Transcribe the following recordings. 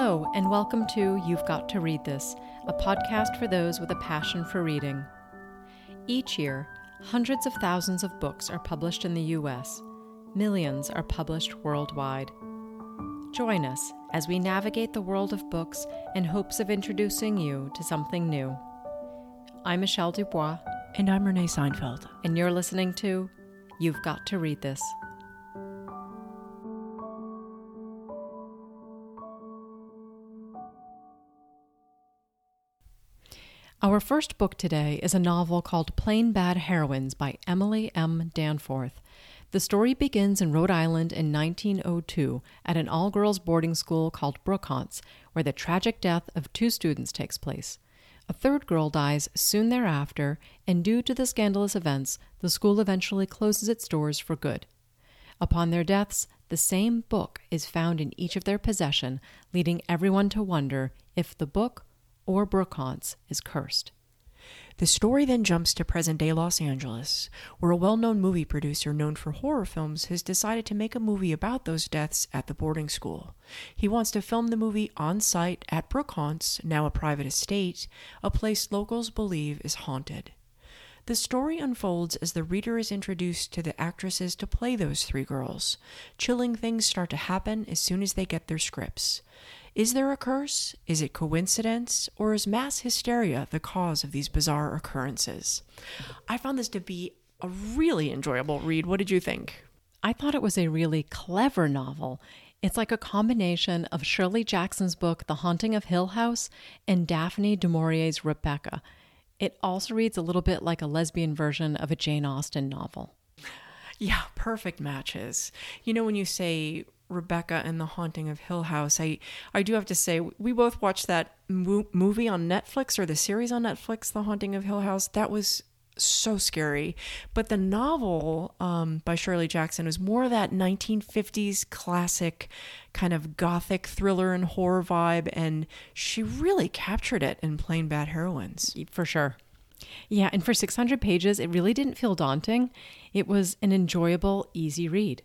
Hello, and welcome to You've Got to Read This, a podcast for those with a passion for reading. Each year, hundreds of thousands of books are published in the U.S., millions are published worldwide. Join us as we navigate the world of books in hopes of introducing you to something new. I'm Michelle Dubois. And I'm Renee Seinfeld. And you're listening to You've Got to Read This. Our first book today is a novel called Plain Bad Heroines by Emily M. Danforth. The story begins in Rhode Island in 1902 at an all girls boarding school called Brookhants, where the tragic death of two students takes place. A third girl dies soon thereafter, and due to the scandalous events, the school eventually closes its doors for good. Upon their deaths, the same book is found in each of their possession, leading everyone to wonder if the book or Brookhants is cursed. The story then jumps to present day Los Angeles, where a well known movie producer known for horror films has decided to make a movie about those deaths at the boarding school. He wants to film the movie on site at Brookhants, now a private estate, a place locals believe is haunted. The story unfolds as the reader is introduced to the actresses to play those three girls. Chilling things start to happen as soon as they get their scripts. Is there a curse? Is it coincidence? Or is mass hysteria the cause of these bizarre occurrences? I found this to be a really enjoyable read. What did you think? I thought it was a really clever novel. It's like a combination of Shirley Jackson's book, The Haunting of Hill House, and Daphne du Maurier's Rebecca. It also reads a little bit like a lesbian version of a Jane Austen novel. Yeah, perfect matches. You know, when you say Rebecca and the Haunting of Hill House. I I do have to say we both watched that mo- movie on Netflix or the series on Netflix, The Haunting of Hill House. That was so scary. But the novel um, by Shirley Jackson was more of that 1950s classic kind of gothic thriller and horror vibe, and she really captured it in Plain Bad Heroines. For sure. Yeah, and for 600 pages, it really didn't feel daunting. It was an enjoyable, easy read.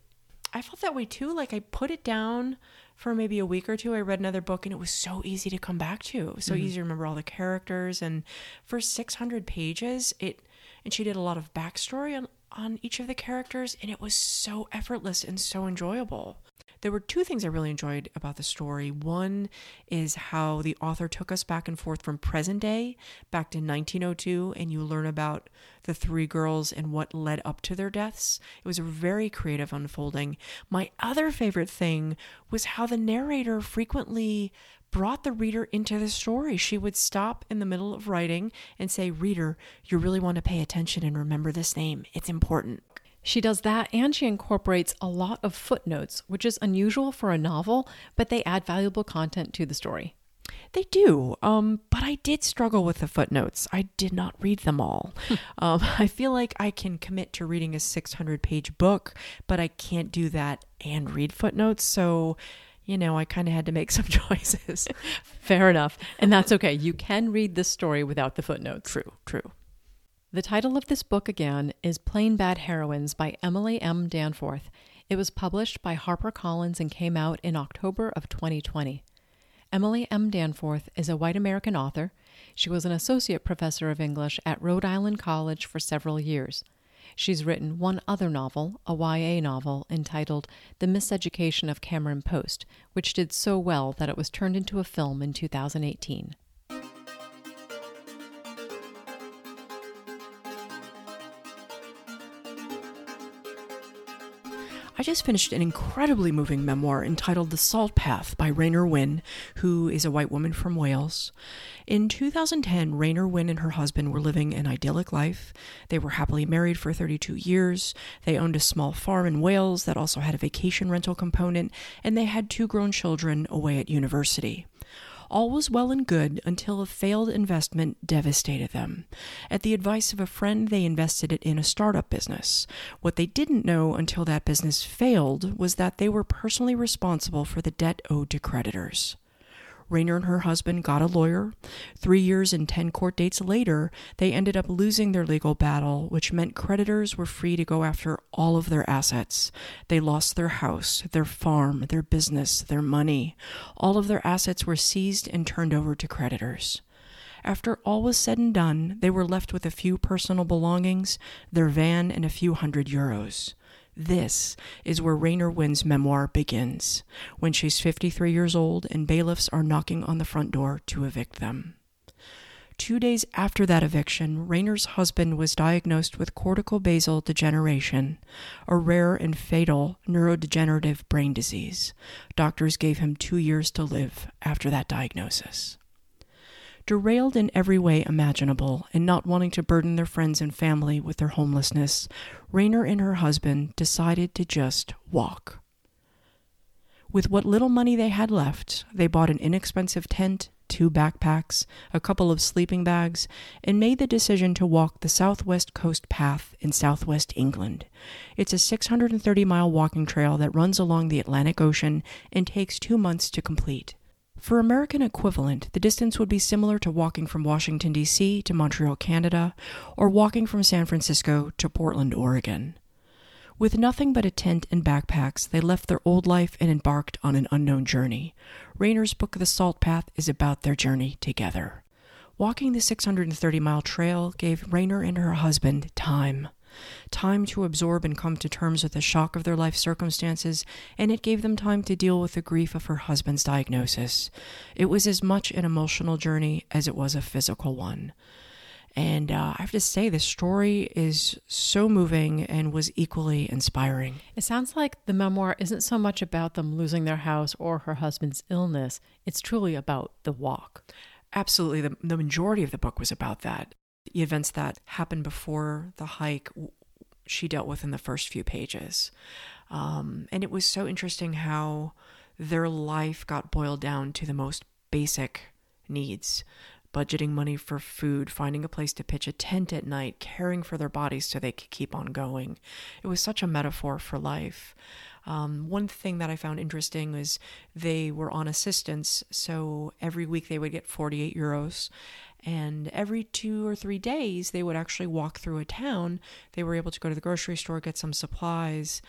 I felt that way too. Like I put it down for maybe a week or two. I read another book and it was so easy to come back to. So mm-hmm. easy to remember all the characters. And for 600 pages, it, and she did a lot of backstory on, on each of the characters and it was so effortless and so enjoyable. There were two things I really enjoyed about the story. One is how the author took us back and forth from present day back to 1902, and you learn about the three girls and what led up to their deaths. It was a very creative unfolding. My other favorite thing was how the narrator frequently brought the reader into the story. She would stop in the middle of writing and say, Reader, you really want to pay attention and remember this name. It's important. She does that and she incorporates a lot of footnotes, which is unusual for a novel, but they add valuable content to the story. They do, um, but I did struggle with the footnotes. I did not read them all. um, I feel like I can commit to reading a 600 page book, but I can't do that and read footnotes. So, you know, I kind of had to make some choices. Fair enough. And that's okay. You can read this story without the footnotes. True, true. The title of this book again is Plain Bad Heroines by Emily M. Danforth. It was published by HarperCollins and came out in October of 2020. Emily M. Danforth is a white American author. She was an associate professor of English at Rhode Island College for several years. She's written one other novel, a YA novel, entitled The Miseducation of Cameron Post, which did so well that it was turned into a film in 2018. I just finished an incredibly moving memoir entitled The Salt Path by Raynor Winn, who is a white woman from Wales. In 2010, Raynor Winn and her husband were living an idyllic life. They were happily married for 32 years. They owned a small farm in Wales that also had a vacation rental component, and they had two grown children away at university. All was well and good until a failed investment devastated them. At the advice of a friend, they invested it in a startup business. What they didn't know until that business failed was that they were personally responsible for the debt owed to creditors. Raynor and her husband got a lawyer. Three years and 10 court dates later, they ended up losing their legal battle, which meant creditors were free to go after all of their assets. They lost their house, their farm, their business, their money. All of their assets were seized and turned over to creditors. After all was said and done, they were left with a few personal belongings, their van, and a few hundred euros. This is where Raynor Winn's memoir begins, when she's 53 years old and bailiffs are knocking on the front door to evict them. Two days after that eviction, Raynor's husband was diagnosed with cortical basal degeneration, a rare and fatal neurodegenerative brain disease. Doctors gave him two years to live after that diagnosis. Derailed in every way imaginable and not wanting to burden their friends and family with their homelessness, Raynor and her husband decided to just walk. With what little money they had left, they bought an inexpensive tent, two backpacks, a couple of sleeping bags, and made the decision to walk the Southwest Coast Path in southwest England. It's a 630 mile walking trail that runs along the Atlantic Ocean and takes two months to complete. For American equivalent, the distance would be similar to walking from Washington, D.C. to Montreal, Canada, or walking from San Francisco to Portland, Oregon. With nothing but a tent and backpacks, they left their old life and embarked on an unknown journey. Raynor's book, The Salt Path, is about their journey together. Walking the 630 mile trail gave Raynor and her husband time time to absorb and come to terms with the shock of their life circumstances, and it gave them time to deal with the grief of her husband's diagnosis. It was as much an emotional journey as it was a physical one. And uh, I have to say, the story is so moving and was equally inspiring. It sounds like the memoir isn't so much about them losing their house or her husband's illness, it's truly about the walk. Absolutely. The, the majority of the book was about that the events that happened before the hike she dealt with in the first few pages. Um, and it was so interesting how their life got boiled down to the most basic needs budgeting money for food, finding a place to pitch a tent at night, caring for their bodies so they could keep on going. It was such a metaphor for life. Um, one thing that I found interesting was they were on assistance, so every week they would get 48 euros, and every two or three days, they would actually walk through a town. They were able to go to the grocery store, get some supplies.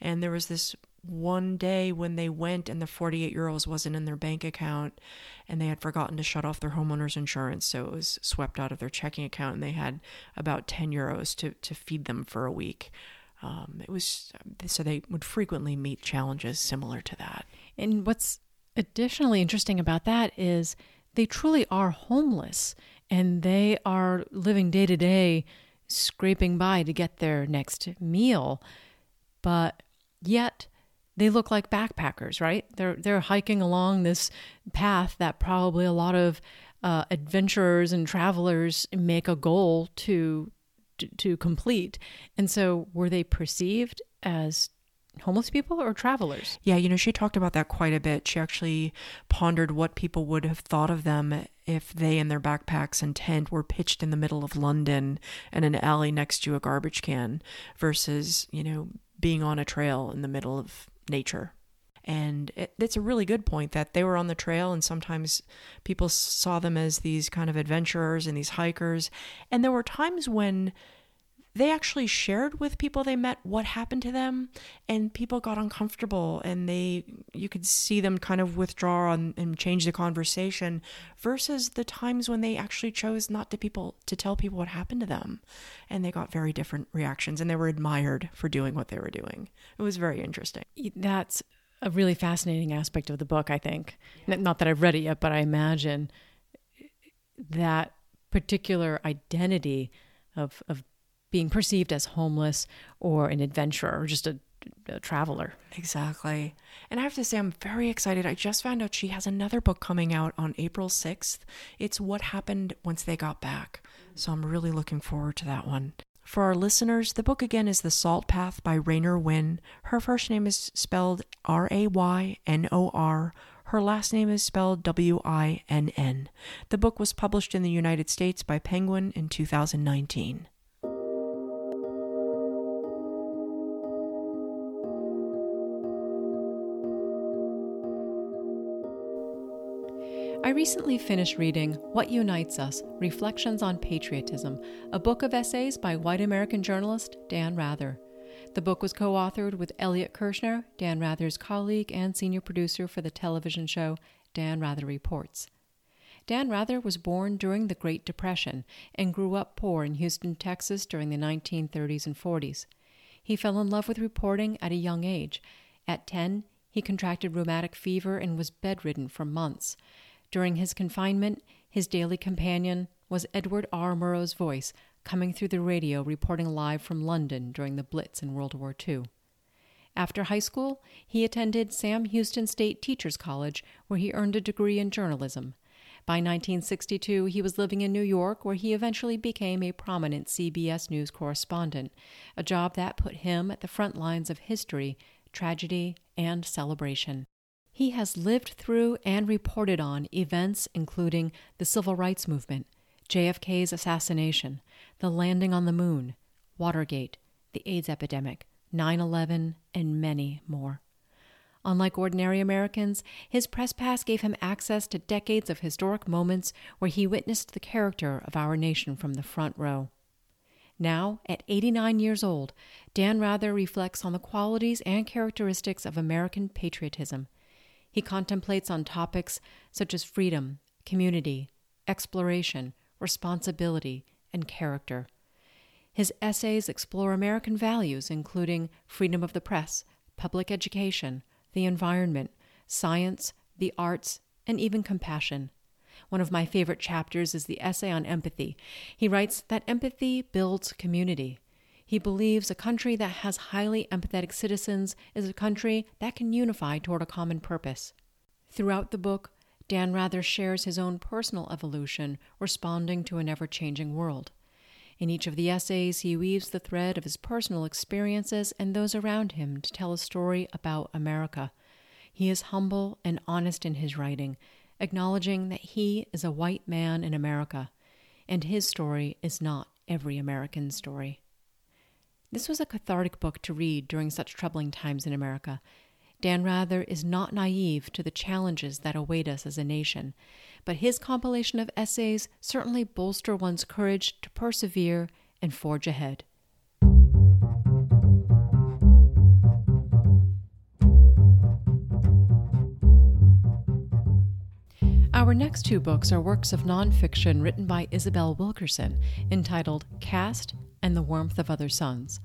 And there was this one day when they went and the 48 euros wasn't in their bank account and they had forgotten to shut off their homeowner's insurance. So it was swept out of their checking account and they had about 10 euros to, to feed them for a week. Um, it was so they would frequently meet challenges similar to that. And what's additionally interesting about that is they truly are homeless and they are living day to day, scraping by to get their next meal. But yet, they look like backpackers, right? They're they're hiking along this path that probably a lot of uh, adventurers and travelers make a goal to, to complete. And so, were they perceived as homeless people or travelers? Yeah, you know, she talked about that quite a bit. She actually pondered what people would have thought of them if they and their backpacks and tent were pitched in the middle of London and an alley next to a garbage can versus, you know, being on a trail in the middle of nature. And it, it's a really good point that they were on the trail, and sometimes people saw them as these kind of adventurers and these hikers. And there were times when they actually shared with people they met what happened to them and people got uncomfortable and they you could see them kind of withdraw and, and change the conversation versus the times when they actually chose not to people to tell people what happened to them. And they got very different reactions and they were admired for doing what they were doing. It was very interesting. That's a really fascinating aspect of the book i think yeah. not that i've read it yet but i imagine that particular identity of of being perceived as homeless or an adventurer or just a, a, traveler. Exactly. And I have to say, I'm very excited. I just found out she has another book coming out on April 6th. It's What Happened Once They Got Back. So I'm really looking forward to that one. For our listeners, the book again is The Salt Path by Raynor Winn. Her first name is spelled R A Y N O R. Her last name is spelled W I N N. The book was published in the United States by Penguin in 2019. Recently finished reading What Unites Us Reflections on Patriotism, a book of essays by white American journalist Dan Rather. The book was co authored with Elliot Kirshner, Dan Rather's colleague and senior producer for the television show Dan Rather Reports. Dan Rather was born during the Great Depression and grew up poor in Houston, Texas during the 1930s and 40s. He fell in love with reporting at a young age. At 10, he contracted rheumatic fever and was bedridden for months. During his confinement, his daily companion was Edward R. Murrow's voice coming through the radio reporting live from London during the Blitz in World War II. After high school, he attended Sam Houston State Teachers College, where he earned a degree in journalism. By 1962, he was living in New York, where he eventually became a prominent CBS News correspondent, a job that put him at the front lines of history, tragedy, and celebration. He has lived through and reported on events including the Civil Rights Movement, JFK's assassination, the landing on the moon, Watergate, the AIDS epidemic, 9 11, and many more. Unlike ordinary Americans, his press pass gave him access to decades of historic moments where he witnessed the character of our nation from the front row. Now, at 89 years old, Dan Rather reflects on the qualities and characteristics of American patriotism he contemplates on topics such as freedom, community, exploration, responsibility, and character. His essays explore American values, including freedom of the press, public education, the environment, science, the arts, and even compassion. One of my favorite chapters is the essay on empathy. He writes that empathy builds community. He believes a country that has highly empathetic citizens is a country that can unify toward a common purpose. Throughout the book, Dan Rather shares his own personal evolution, responding to an ever changing world. In each of the essays, he weaves the thread of his personal experiences and those around him to tell a story about America. He is humble and honest in his writing, acknowledging that he is a white man in America, and his story is not every American's story. This was a cathartic book to read during such troubling times in America. Dan Rather is not naive to the challenges that await us as a nation, but his compilation of essays certainly bolster one's courage to persevere and forge ahead. Our next two books are works of nonfiction written by Isabel Wilkerson, entitled Caste and the Warmth of Other Suns.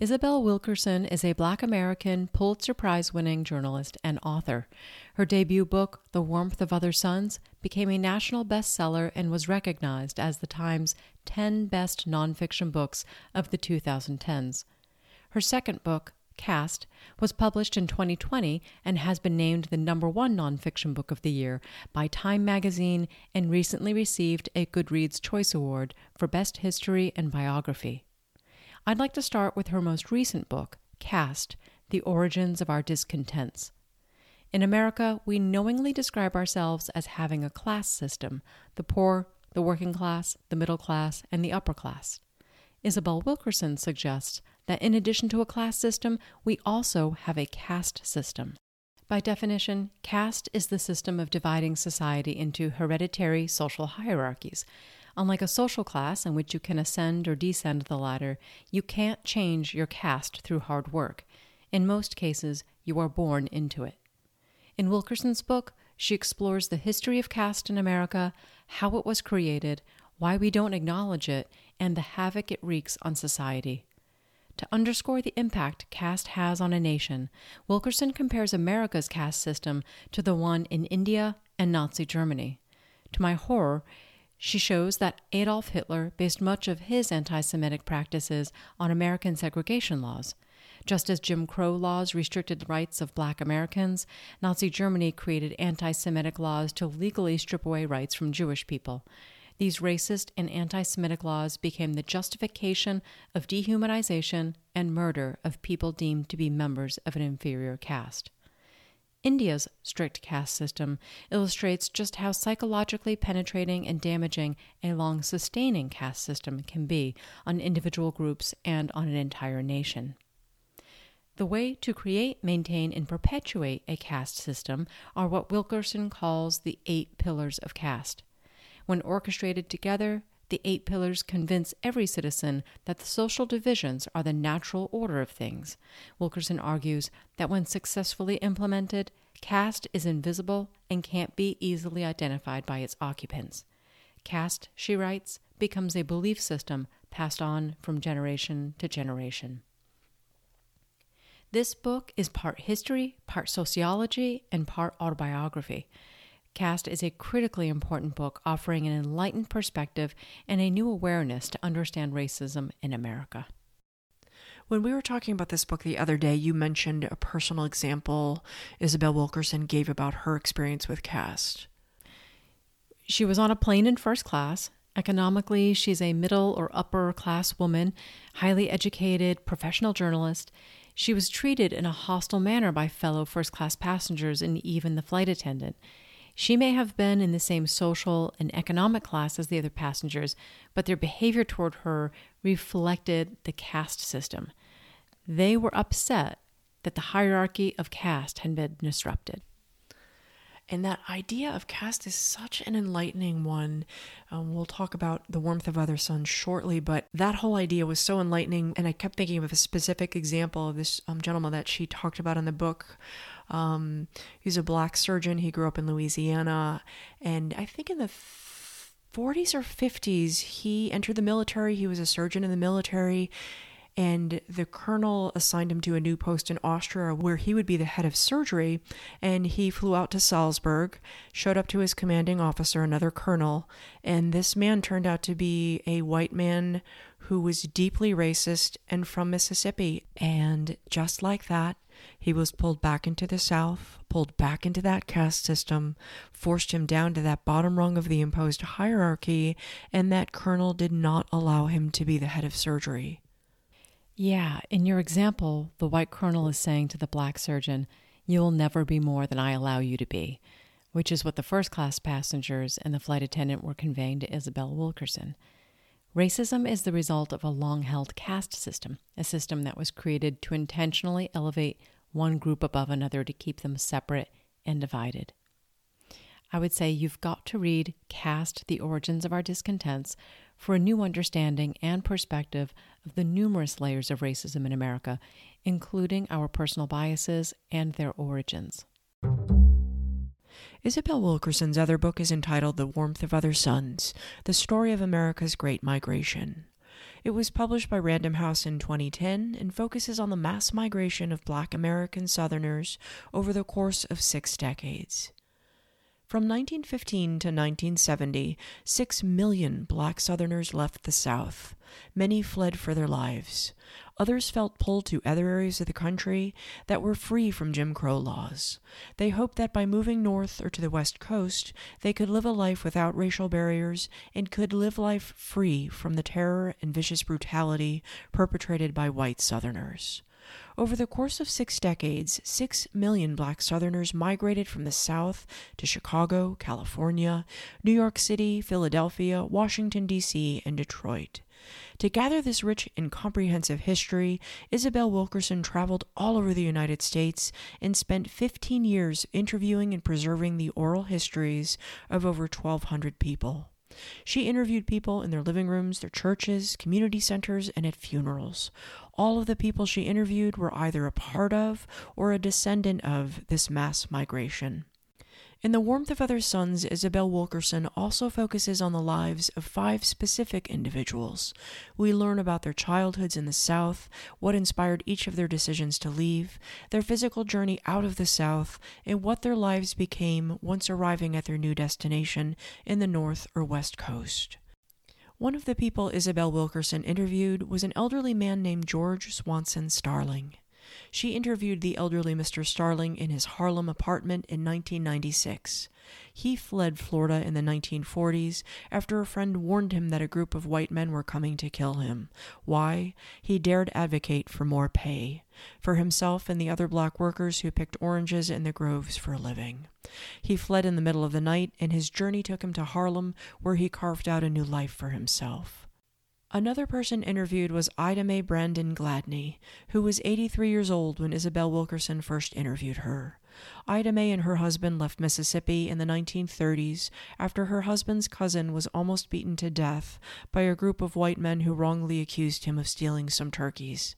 Isabel Wilkerson is a black American Pulitzer Prize winning journalist and author. Her debut book, The Warmth of Other Suns, became a national bestseller and was recognized as the Times 10 Best Nonfiction Books of the 2010s. Her second book, Caste, was published in 2020 and has been named the number one nonfiction book of the year by Time magazine and recently received a Goodreads Choice Award for Best History and Biography. I'd like to start with her most recent book, Caste The Origins of Our Discontents. In America, we knowingly describe ourselves as having a class system the poor, the working class, the middle class, and the upper class. Isabel Wilkerson suggests that in addition to a class system, we also have a caste system. By definition, caste is the system of dividing society into hereditary social hierarchies Unlike a social class in which you can ascend or descend the ladder, you can't change your caste through hard work. In most cases, you are born into it. In Wilkerson's book, she explores the history of caste in America, how it was created, why we don't acknowledge it, and the havoc it wreaks on society. To underscore the impact caste has on a nation, Wilkerson compares America's caste system to the one in India and Nazi Germany. To my horror, she shows that Adolf Hitler based much of his anti Semitic practices on American segregation laws. Just as Jim Crow laws restricted the rights of black Americans, Nazi Germany created anti Semitic laws to legally strip away rights from Jewish people. These racist and anti Semitic laws became the justification of dehumanization and murder of people deemed to be members of an inferior caste. India's strict caste system illustrates just how psychologically penetrating and damaging a long sustaining caste system can be on individual groups and on an entire nation. The way to create, maintain, and perpetuate a caste system are what Wilkerson calls the eight pillars of caste. When orchestrated together, the eight pillars convince every citizen that the social divisions are the natural order of things. Wilkerson argues that when successfully implemented, caste is invisible and can't be easily identified by its occupants. Caste, she writes, becomes a belief system passed on from generation to generation. This book is part history, part sociology, and part autobiography. Caste is a critically important book offering an enlightened perspective and a new awareness to understand racism in America. When we were talking about this book the other day, you mentioned a personal example Isabel Wilkerson gave about her experience with caste. She was on a plane in first class. Economically, she's a middle or upper class woman, highly educated, professional journalist. She was treated in a hostile manner by fellow first class passengers and even the flight attendant. She may have been in the same social and economic class as the other passengers, but their behavior toward her reflected the caste system. They were upset that the hierarchy of caste had been disrupted. And that idea of caste is such an enlightening one. Um, we'll talk about the warmth of other suns shortly, but that whole idea was so enlightening. And I kept thinking of a specific example of this um, gentleman that she talked about in the book. Um, he's a black surgeon. He grew up in Louisiana. And I think in the 40s or 50s, he entered the military. He was a surgeon in the military and the colonel assigned him to a new post in Austria where he would be the head of surgery. And he flew out to Salzburg, showed up to his commanding officer, another colonel, and this man turned out to be a white man who was deeply racist and from Mississippi. And just like that, he was pulled back into the South, pulled back into that caste system, forced him down to that bottom rung of the imposed hierarchy, and that colonel did not allow him to be the head of surgery. Yeah, in your example, the white colonel is saying to the black surgeon, You will never be more than I allow you to be, which is what the first class passengers and the flight attendant were conveying to Isabel Wilkerson. Racism is the result of a long held caste system, a system that was created to intentionally elevate one group above another to keep them separate and divided. I would say you've got to read Caste The Origins of Our Discontents for a new understanding and perspective of the numerous layers of racism in America, including our personal biases and their origins. Isabel Wilkerson's other book is entitled The Warmth of Other Suns The Story of America's Great Migration. It was published by Random House in 2010 and focuses on the mass migration of black American Southerners over the course of six decades. From 1915 to 1970, six million black Southerners left the South. Many fled for their lives. Others felt pulled to other areas of the country that were free from Jim Crow laws. They hoped that by moving north or to the West Coast, they could live a life without racial barriers and could live life free from the terror and vicious brutality perpetrated by white Southerners. Over the course of six decades, six million black Southerners migrated from the South to Chicago, California, New York City, Philadelphia, Washington, D.C., and Detroit. To gather this rich and comprehensive history, Isabel Wilkerson traveled all over the United States and spent 15 years interviewing and preserving the oral histories of over 1,200 people. She interviewed people in their living rooms, their churches, community centers, and at funerals. All of the people she interviewed were either a part of or a descendant of this mass migration. In The Warmth of Other Suns, Isabel Wilkerson also focuses on the lives of five specific individuals. We learn about their childhoods in the South, what inspired each of their decisions to leave, their physical journey out of the South, and what their lives became once arriving at their new destination in the North or West Coast. One of the people Isabel Wilkerson interviewed was an elderly man named George Swanson Starling. She interviewed the elderly Mr. Starling in his Harlem apartment in 1996. He fled Florida in the 1940s after a friend warned him that a group of white men were coming to kill him. Why? He dared advocate for more pay for himself and the other black workers who picked oranges in the groves for a living. He fled in the middle of the night, and his journey took him to Harlem, where he carved out a new life for himself. Another person interviewed was Ida Mae Brandon Gladney, who was 83 years old when Isabel Wilkerson first interviewed her. Ida Mae and her husband left Mississippi in the 1930s after her husband's cousin was almost beaten to death by a group of white men who wrongly accused him of stealing some turkeys.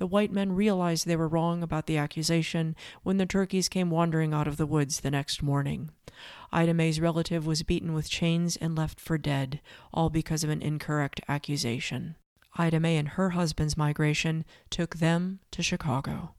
The white men realized they were wrong about the accusation when the turkeys came wandering out of the woods the next morning. Ida Mae's relative was beaten with chains and left for dead, all because of an incorrect accusation. Ida Mae and her husband's migration took them to Chicago.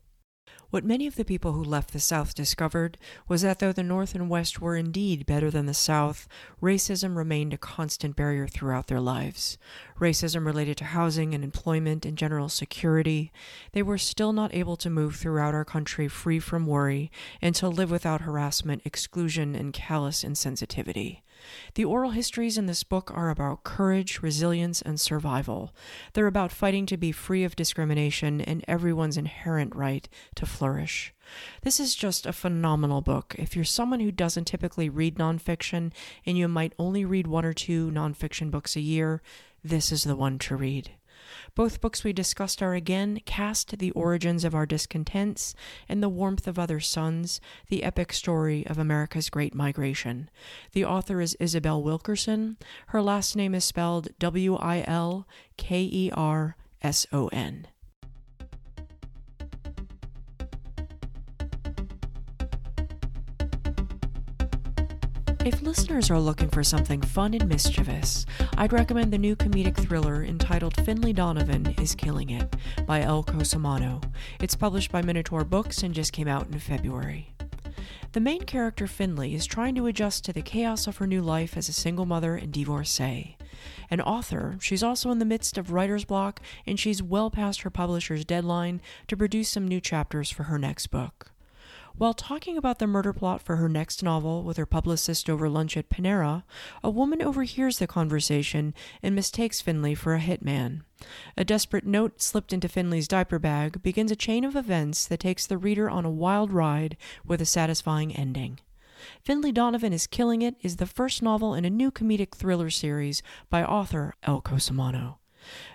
What many of the people who left the South discovered was that though the North and West were indeed better than the South, racism remained a constant barrier throughout their lives. Racism related to housing and employment and general security. They were still not able to move throughout our country free from worry and to live without harassment, exclusion, and callous insensitivity. The oral histories in this book are about courage, resilience, and survival. They're about fighting to be free of discrimination and everyone's inherent right to flourish. This is just a phenomenal book. If you're someone who doesn't typically read nonfiction and you might only read one or two nonfiction books a year, this is the one to read. Both books we discussed are again caste the origins of our discontents and the warmth of other suns, the epic story of America's Great Migration. The author is Isabel Wilkerson. Her last name is spelled W I L K E R S O N. If listeners are looking for something fun and mischievous, I'd recommend the new comedic thriller entitled Finlay Donovan is Killing It by Elle Cosimano. It's published by Minotaur Books and just came out in February. The main character, Finlay, is trying to adjust to the chaos of her new life as a single mother and divorcee. An author, she's also in the midst of writer's block and she's well past her publisher's deadline to produce some new chapters for her next book. While talking about the murder plot for her next novel with her publicist over lunch at Panera, a woman overhears the conversation and mistakes Finlay for a hitman. A desperate note slipped into Finlay's diaper bag begins a chain of events that takes the reader on a wild ride with a satisfying ending. Finlay Donovan is Killing It is the first novel in a new comedic thriller series by author Elle Cosimano.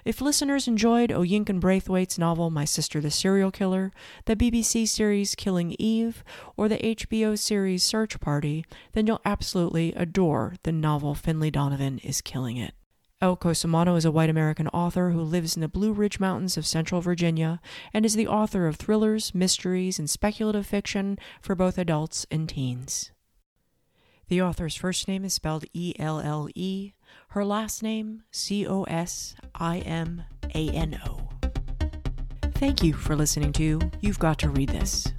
If listeners enjoyed Oyinkan Braithwaite's novel My Sister the Serial Killer, the BBC series Killing Eve, or the HBO series Search Party, then you'll absolutely adore the novel Finlay Donovan is Killing It. Elle Cosimano is a white American author who lives in the Blue Ridge Mountains of Central Virginia and is the author of thrillers, mysteries, and speculative fiction for both adults and teens. The author's first name is spelled E L L E, her last name C O S I M A N O. Thank you for listening to You've Got to Read This.